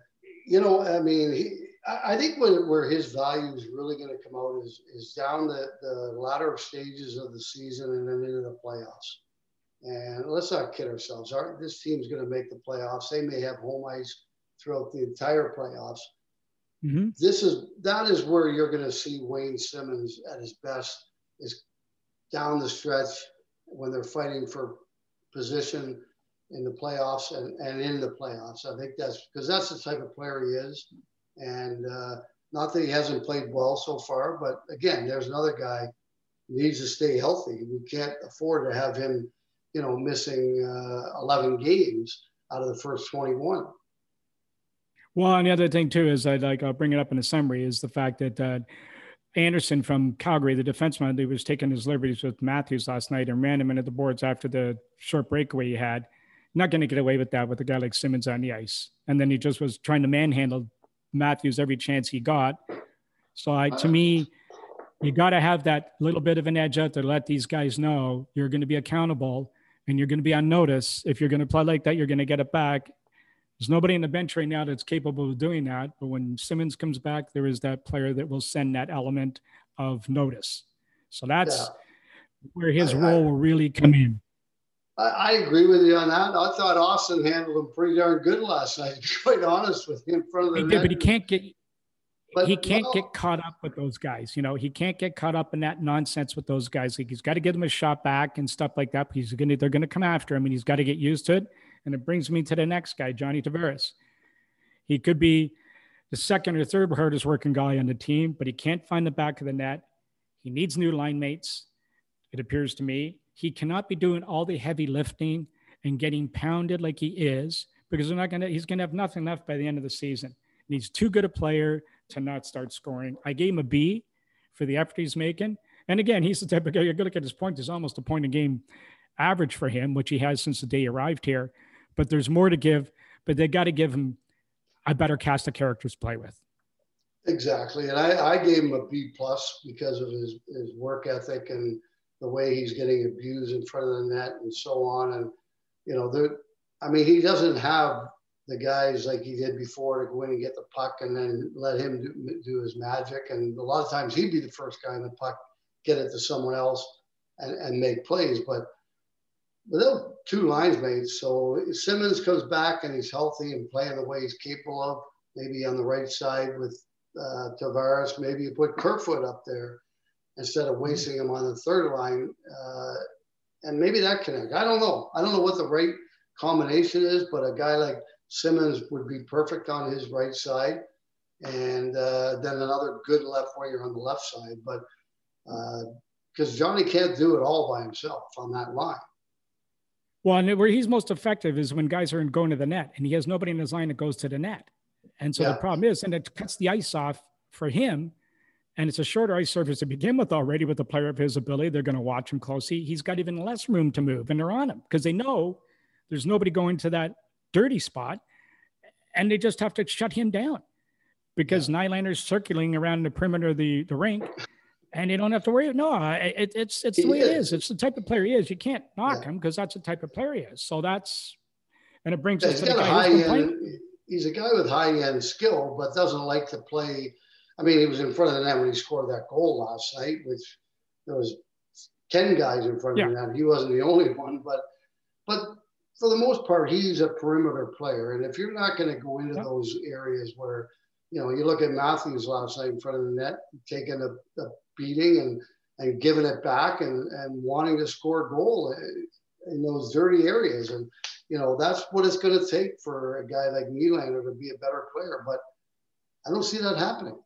you know, I mean, he, I think where, where his value is really going to come out is, is down the, the latter stages of the season and then into the playoffs. And let's not kid ourselves. Our, this team's going to make the playoffs. They may have home ice throughout the entire playoffs. Mm-hmm. This is that is where you're going to see Wayne Simmonds at his best is down the stretch when they're fighting for position in the playoffs and, and in the playoffs. I think that's because that's the type of player he is. And uh, not that he hasn't played well so far, but again, there's another guy needs to stay healthy. We can't afford to have him, you know, missing uh, 11 games out of the first 21. Well, and the other thing too is I like I'll bring it up in a summary is the fact that uh, Andersson from Calgary, the defenseman, he was taking his liberties with Matthews last night and ran him into the boards after the short breakaway he had. Not going to get away with that with a guy like Simmonds on the ice, and then he just was trying to manhandle Matthews every chance he got. So I, to uh. me, you got to have that little bit of an edge out to let these guys know you're going to be accountable and you're going to be on notice. If you're going to play like that, you're going to get it back. There's nobody in the bench right now that's capable of doing that. But when Simmonds comes back, there is that player that will send that element of notice. So that's yeah. where his role will really come in. I, I, agree with you on that. I thought Auston handled him pretty darn good last night. Quite honest with you, in front of the he net. Did, but he can't get. But, he can't get caught up with those guys. You know, he can't get caught up in that nonsense with those guys. Like he's got to give them a shot back and stuff like that. He's gonna, they're gonna come after him, and he's got to get used to it. And it brings me to the next guy, Johnny Tavares. He could be the second or third hardest working guy on the team, but he can't find the back of the net. He needs new line mates. It appears to me. He cannot be doing all the heavy lifting and getting pounded like he is because they're not gonna. He's gonna have nothing left by the end of the season. And he's too good a player to not start scoring. I gave him a B for the effort he's making. And again, he's the type of guy. You're gonna look at his point. There's almost a point a game average for him, which he has since the day he arrived here. But there's more to give. But they got to give him a better cast of characters to play with. Exactly, and I, I gave him a B plus because of his his work ethic and the way he's getting abused in front of the net and so on. And, you know, there, I mean, he doesn't have the guys like he did before to go in and get the puck and then let him do, do his magic. And a lot of times he'd be the first guy in the puck, get it to someone else and, and make plays. But without two lines mates, so Simmonds comes back and he's healthy and playing the way he's capable of, maybe on the right side with uh, Tavares, maybe you put Kerfoot up there instead of wasting him on the third line. Uh, and maybe that connect. I don't know. I don't know what the right combination is, but a guy like Simmonds would be perfect on his right side, and uh, then another good left winger on the left side. But because uh, Johnny can't do it all by himself on that line. Well, and where he's most effective is when guys are going to the net, and he has nobody in his line that goes to the net. And so yeah. the problem is, and it cuts the ice off for him and it's a shorter ice surface to begin with already with a player of his ability. They're going to watch him closely. He's got even less room to move, and they're on him because they know there's nobody going to that dirty spot, and they just have to shut him down because yeah. Nylander's circling around the perimeter of the, the rink, and you don't have to worry. No, it, it's it's the way it is. It's the type of player he is. You can't knock yeah. him because that's the type of player he is. So that's and it brings yeah, us to the guy who's end, He's a guy with high end skill, but doesn't like to play I mean, he was in front of the net when he scored that goal last night, which there was 10 guys in front of yeah. the net. He wasn't the only one, but but for the most part, he's a perimeter player. And if you're not going to go into yeah. those areas where, you know, you look at Matthews last night in front of the net, taking a, a beating and and giving it back and, and wanting to score a goal in those dirty areas. And, you know, that's what it's going to take for a guy like Nylander to be a better player. But I don't see that happening.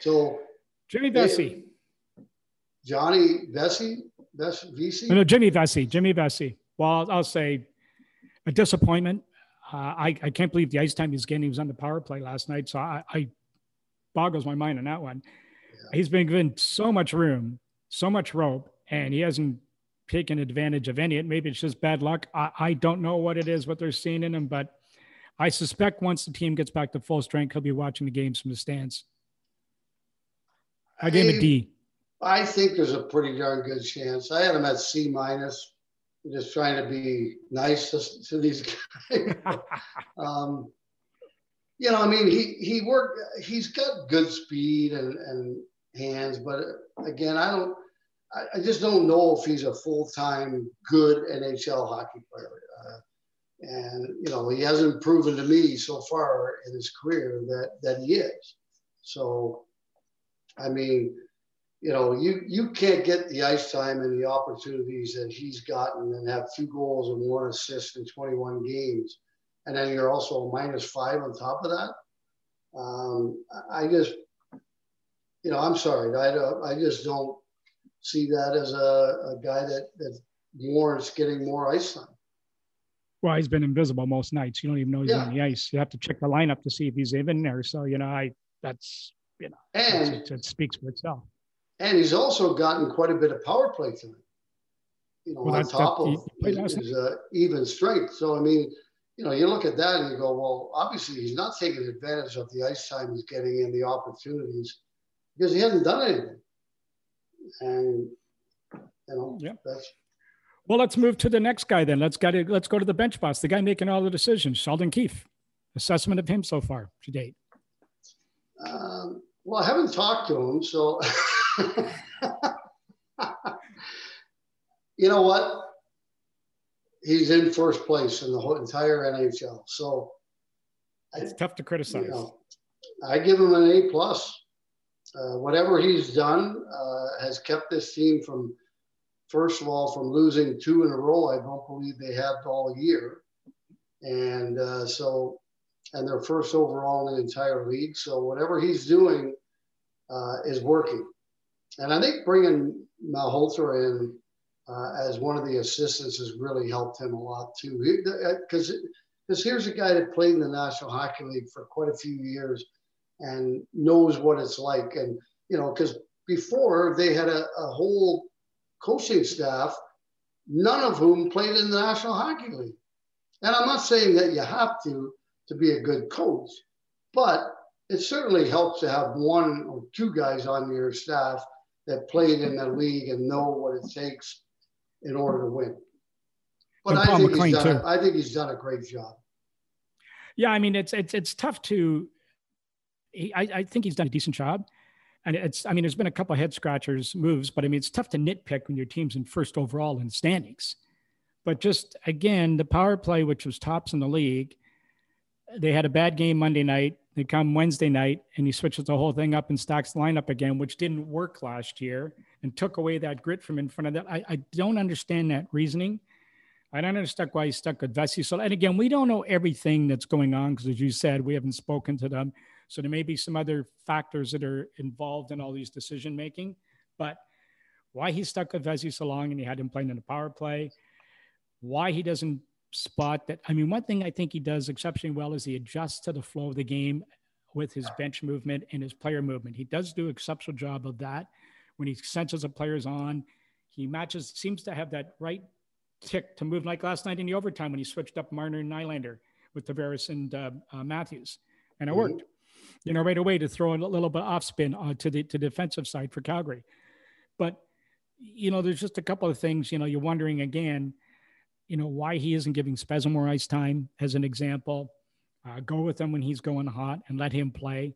So, Jimmy Vesey. Johnny Vesey? Vesey? No, no, Jimmy Vesey. Jimmy Vesey. Well, I'll, I'll say a disappointment. Uh, I, I can't believe the ice time he's getting. He was on the power play last night. So I, I boggles my mind on that one. Yeah. He's been given so much room, so much rope, and he hasn't taken advantage of any. It maybe it's just bad luck. I, I don't know what it is, what they're seeing in him, but I suspect once the team gets back to full strength, he'll be watching the games from the stands. I gave him a D. I think there's a pretty darn good chance. I had him at C minus, just trying to be nice to, to these guys. um, you know, I mean, he he worked. He's got good speed and and hands, but again, I don't. I, I just don't know if he's a full time good NHL hockey player. Uh, and you know, he hasn't proven to me so far in his career that that he is. So, I mean, you know, you you can't get the ice time and the opportunities that he's gotten and have two goals and one assist in 21 games and then you're also a minus five on top of that. Um, I just, you know, I'm sorry, I, I just don't see that as a, a guy that that warrants getting more ice time. Well, he's been invisible most nights. You don't even know he's yeah. on the ice. You have to check the lineup to see if he's even there. So you know, I that's you know, and it speaks for itself. And he's also gotten quite a bit of power play tonight. You know, well, on top that, of he, his, his uh, even strength. So I mean, you know, you look at that and you go, well, obviously he's not taking advantage of the ice time he's getting and the opportunities because he hasn't done anything. And you know, yeah. that's well, let's move to the next guy then. Let's get it, let's go to the bench boss, the guy making all the decisions, Sheldon Keefe. Assessment of him so far to date. Um, well, I haven't talked to him, so you know what? he's in first place in the whole entire NHL. So it's I, tough to criticize. You know, I give him an A plus. Uh, whatever he's done uh, has kept this team from, first of all, from losing two in a row. I don't believe they have all year, and uh, so, and they're first overall in the entire league. So whatever he's doing uh, is working, and I think bringing Malhotra in uh, as one of the assistants has really helped him a lot too. Because because uh, here's a guy that played in the National Hockey League for quite a few years and knows what it's like. And you know, because before they had a, a whole coaching staff, none of whom played in the National Hockey League. And I'm not saying that you have to to be a good coach, but it certainly helps to have one or two guys on your staff that played in the league and know what it takes in order to win. But I think, he's done, I think he's done a great job. Yeah, I mean it's it's it's tough to. He, I, I think he's done a decent job, and it's I mean there's been a couple head scratchers moves, but I mean it's tough to nitpick when your team's in first overall in standings. But just again, the power play, which was tops in the league, they had a bad game Monday night. They come Wednesday night and he switches the whole thing up and stacks the lineup again, which didn't work last year and took away that grit from in front of that. I, I don't understand that reasoning. I don't understand why he stuck with Vesey. So, and again, we don't know everything that's going on because, as you said, we haven't spoken to them. So there may be some other factors that are involved in all these decision making. But why he stuck with Vesey so long and he had him playing in the power play, why he doesn't spot that. I mean, one thing I think he does exceptionally well is he adjusts to the flow of the game with his bench movement and his player movement. He does do an exceptional job of that when he senses a player's on. He matches, seems to have that right tick to move like last night in the overtime when he switched up Marner and Nylander with Tavares and uh, uh, Matthews. And it mm-hmm. worked, you know, right away to throw a little bit off spin uh, to the to the defensive side for Calgary. But, you know, there's just a couple of things, you know, you're wondering again, you know, why he isn't giving Spezza ice time as an example. Uh, go with him when he's going hot and let him play.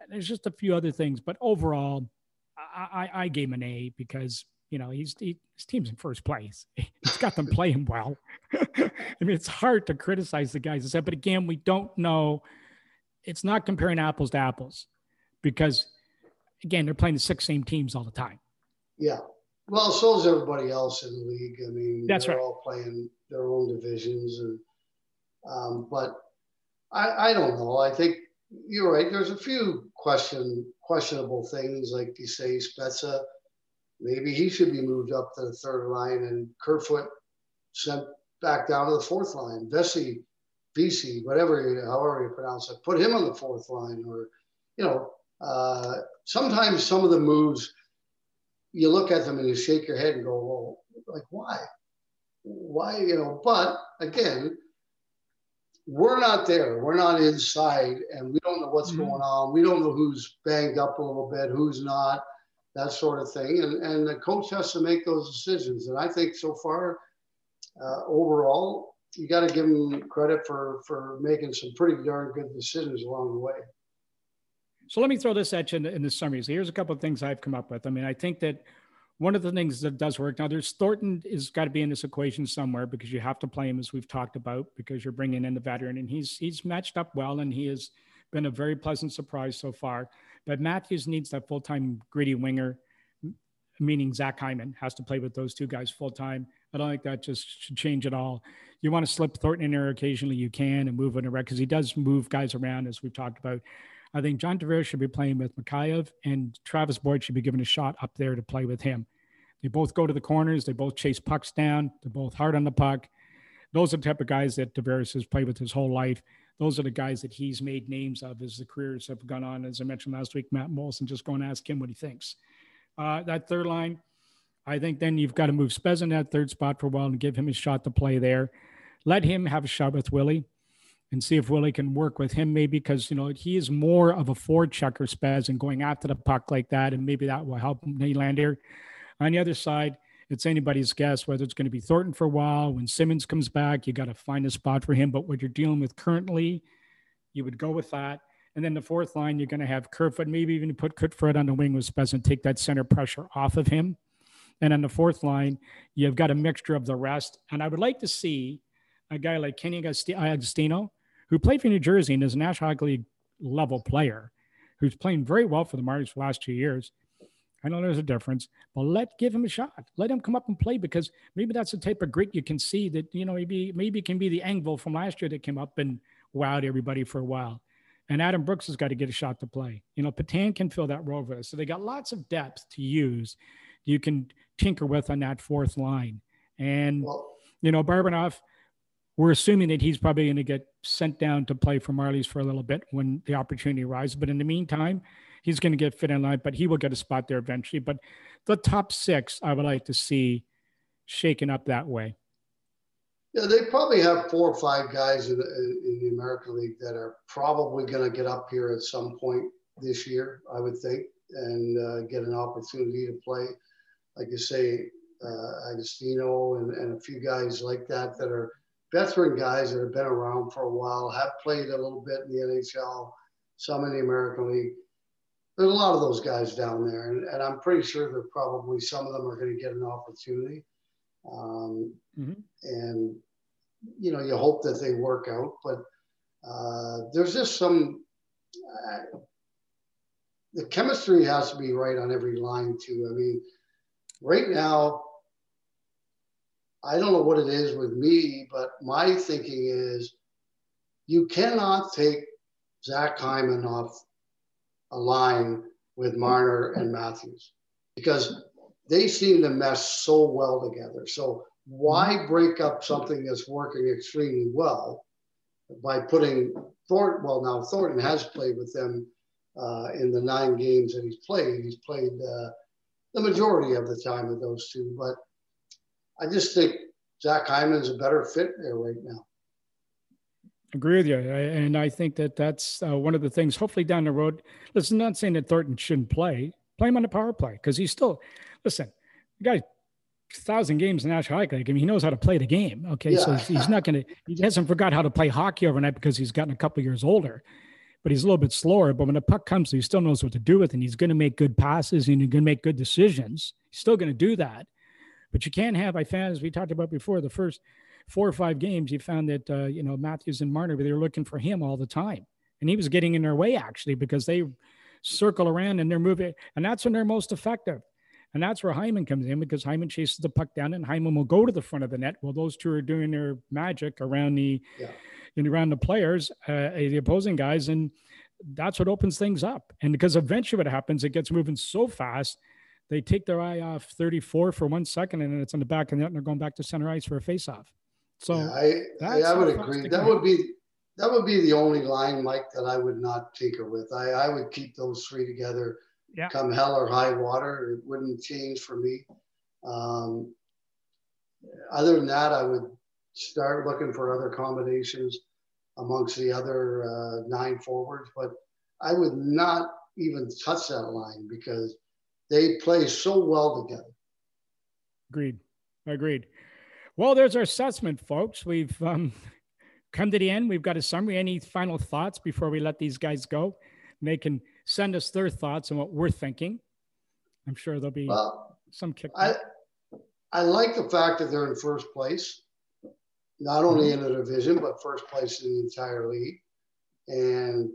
And there's just a few other things, but overall, I, I, gave him an A because you know he's he, his team's in first place. He's got them playing well. I mean, it's hard to criticize the guys, said but again, we don't know. It's not comparing apples to apples because again, they're playing the six same teams all the time. Yeah. Well, so is everybody else in the league. I mean, That's they're right. all playing their own divisions, and um, but I, I don't know. I think you're right. There's a few question questionable things, like you say, Spezza. Maybe he should be moved up to the third line, and Kerfoot sent back down to the fourth line. Vesey, VC, whatever, you, however you pronounce it, put him on the fourth line, or you know, uh, sometimes some of the moves you look at them and you shake your head and go, well, like why? Why, you know, but again, we're not there. We're not inside and we don't know what's Mhm. going on. We don't know who's banged up a little bit, who's not, that sort of thing. And, and the coach has to make those decisions. And I think so far, uh, overall, you got to give him credit for, for making some pretty darn good decisions along the way. So let me throw this at you in the, in the summary. So here's a couple of things I've come up with. I mean, I think that one of the things that does work now, there's Thornton is got to be in this equation somewhere because you have to play him as we've talked about because you're bringing in the veteran and he's he's matched up well and he has been a very pleasant surprise so far. But Matthews needs that full time gritty winger, meaning Zach Hyman has to play with those two guys full time. I don't think that just should change at all. You want to slip Thornton in there occasionally, you can and move it around because he does move guys around as we've talked about. I think John Tavares should be playing with Mikheyev and Travis Boyd should be given a shot up there to play with him. They both go to the corners. They both chase pucks down. They're both hard on the puck. Those are the type of guys that Tavares has played with his whole life. Those are the guys that he's made names of as the careers have gone on. As I mentioned last week, Matt Moulson, just go and ask him what he thinks. Uh, that third line, I think then you've got to move Spez in that third spot for a while and give him a shot to play there. Let him have a shot with Willie and see if Willie can work with him, maybe because you know he is more of a forward checker, Spez, and going after the puck like that, and maybe that will help Nylander. On the other side, it's anybody's guess whether it's going to be Thornton for a while. When Simmonds comes back, you got to find a spot for him. But what you're dealing with currently, you would go with that. And then the fourth line, you're going to have Kerfoot, maybe even put Kerfoot on the wing with Spez and take that center pressure off of him. And on the fourth line, you've got a mixture of the rest. And I would like to see a guy like Kenny Agostino, who played for New Jersey and is a National Hockey League level player, who's playing very well for the Marlies for the last two years. I know there's a difference, but let give him a shot. Let him come up and play because maybe that's the type of grit you can see that you know maybe maybe can be the Engvall from last year that came up and wowed everybody for a while. And Adam Brooks has got to get a shot to play. You know, Patan can fill that role for us. So they got lots of depth to use. You can tinker with on that fourth line. And Well, you know, Barabanov, we're assuming that he's probably going to get sent down to play for Marlies for a little bit when the opportunity arises. But in the meantime, he's going to get fit in line, but he will get a spot there eventually. But the top six, I would like to see shaken up that way. Yeah, they probably have four or five guys in the, in the American League that are probably going to get up here at some point this year, I would think, and uh, get an opportunity to play. Like you say, uh, Agostino and, and a few guys like that that are veteran guys that have been around for a while, have played a little bit in the NHL, some in the American League. There's a lot of those guys down there, and, and I'm pretty sure that probably some of them are going to get an opportunity. Um, Mhm. And you know, you hope that they work out, but uh, there's just some. Uh, the chemistry has to be right on every line too. I mean, right now, I don't know what it is with me, but my thinking is, you cannot take Zach Hyman off a line with Marner and Matthews because they seem to mesh so well together. So why break up something that's working extremely well by putting Thornton? Well, now Thornton has played with them uh, in the nine games that he's played. He's played uh, the majority of the time with those two, but I just think Zach Hyman's a better fit there right now. Agree with you, I- and I think that that's uh, one of the things. Hopefully, down the road, listen, I'm not saying that Thornton shouldn't play. Play him on the power play because he's still. Listen, the guy, thousand games in National Hockey League. I mean, he knows how to play the game. Okay, so Yeah. he's, he's not going to. He hasn't forgot how to play hockey overnight because he's gotten a couple years older. But he's a little bit slower. But when the puck comes, he still knows what to do with, it, and he's going to make good passes and he's going to make good decisions. He's still going to do that. But you can't have. I found, as we talked about before, the first four or five games, you found that uh, you know Matthews and Marner they were looking for him all the time, and he was getting in their way actually because they circle around and they're moving, and that's when they're most effective. And that's where Hyman comes in because Hyman chases the puck down and Hyman will go to the front of the net while those two are doing their magic around the yeah. around the players, uh, the opposing guys. And that's what opens things up. And because eventually what happens, it gets moving so fast, they take their eye off 34 for one second and then it's in the back of the net and they're going back to center ice for a face off. So yeah, I, I would agree. That would be that would be the only line, Mike, that I would not tinker with. I, I would keep those three together. Yeah. Come hell or high water, it wouldn't change for me. Um, other than that, I would start looking for other combinations amongst the other uh, nine forwards, but I would not even touch that line because they play so well together. Agreed. Agreed. Well, there's our assessment, folks. We've um, come to the end. We've got a summary. Any final thoughts before we let these guys go? And they can send us their thoughts on what we're thinking. I'm sure there'll be well, some kick. I, I like the fact that they're in first place, not only mm-hmm. in the division, but first place in the entire league. And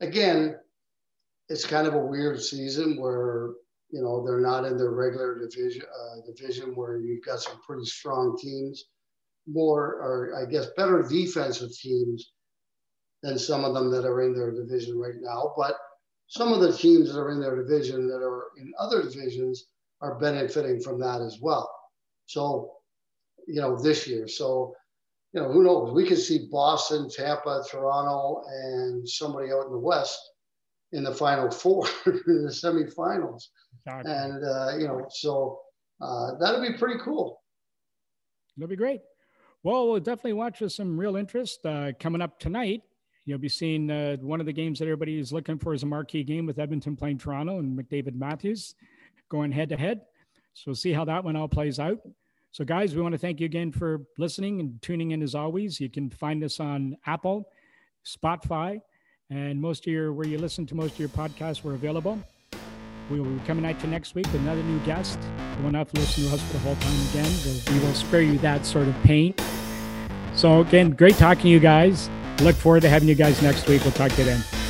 again, it's kind of a weird season where you know they're not in their regular division uh, division where you've got some pretty strong teams, more or I guess better defensive teams than some of them that are in their division right now. But some of the teams that are in their division that are in other divisions are benefiting from that as well. So, you know, this year. So, you know, who knows? We could see Boston, Tampa, Toronto, and somebody out in the West in the final four in the semifinals. Exactly. And, uh, you know, so uh, that'll be pretty cool. That'll be great. Well, we'll definitely watch with some real interest uh, coming up tonight. You'll be seeing uh, one of the games that everybody is looking for is a marquee game with Edmonton playing Toronto and McDavid Matthews going head to head. So we'll see how that one all plays out. So, guys, we want to thank you again for listening and tuning in as always. You can find us on Apple, Spotify, and most of your where you listen to most of your podcasts were available. We will be coming at you next week with another new guest. You won't have to listen to us for the whole time again. We will spare you that sort of pain. So again, great talking to you guys. Look forward to having you guys next week. We'll talk to you then.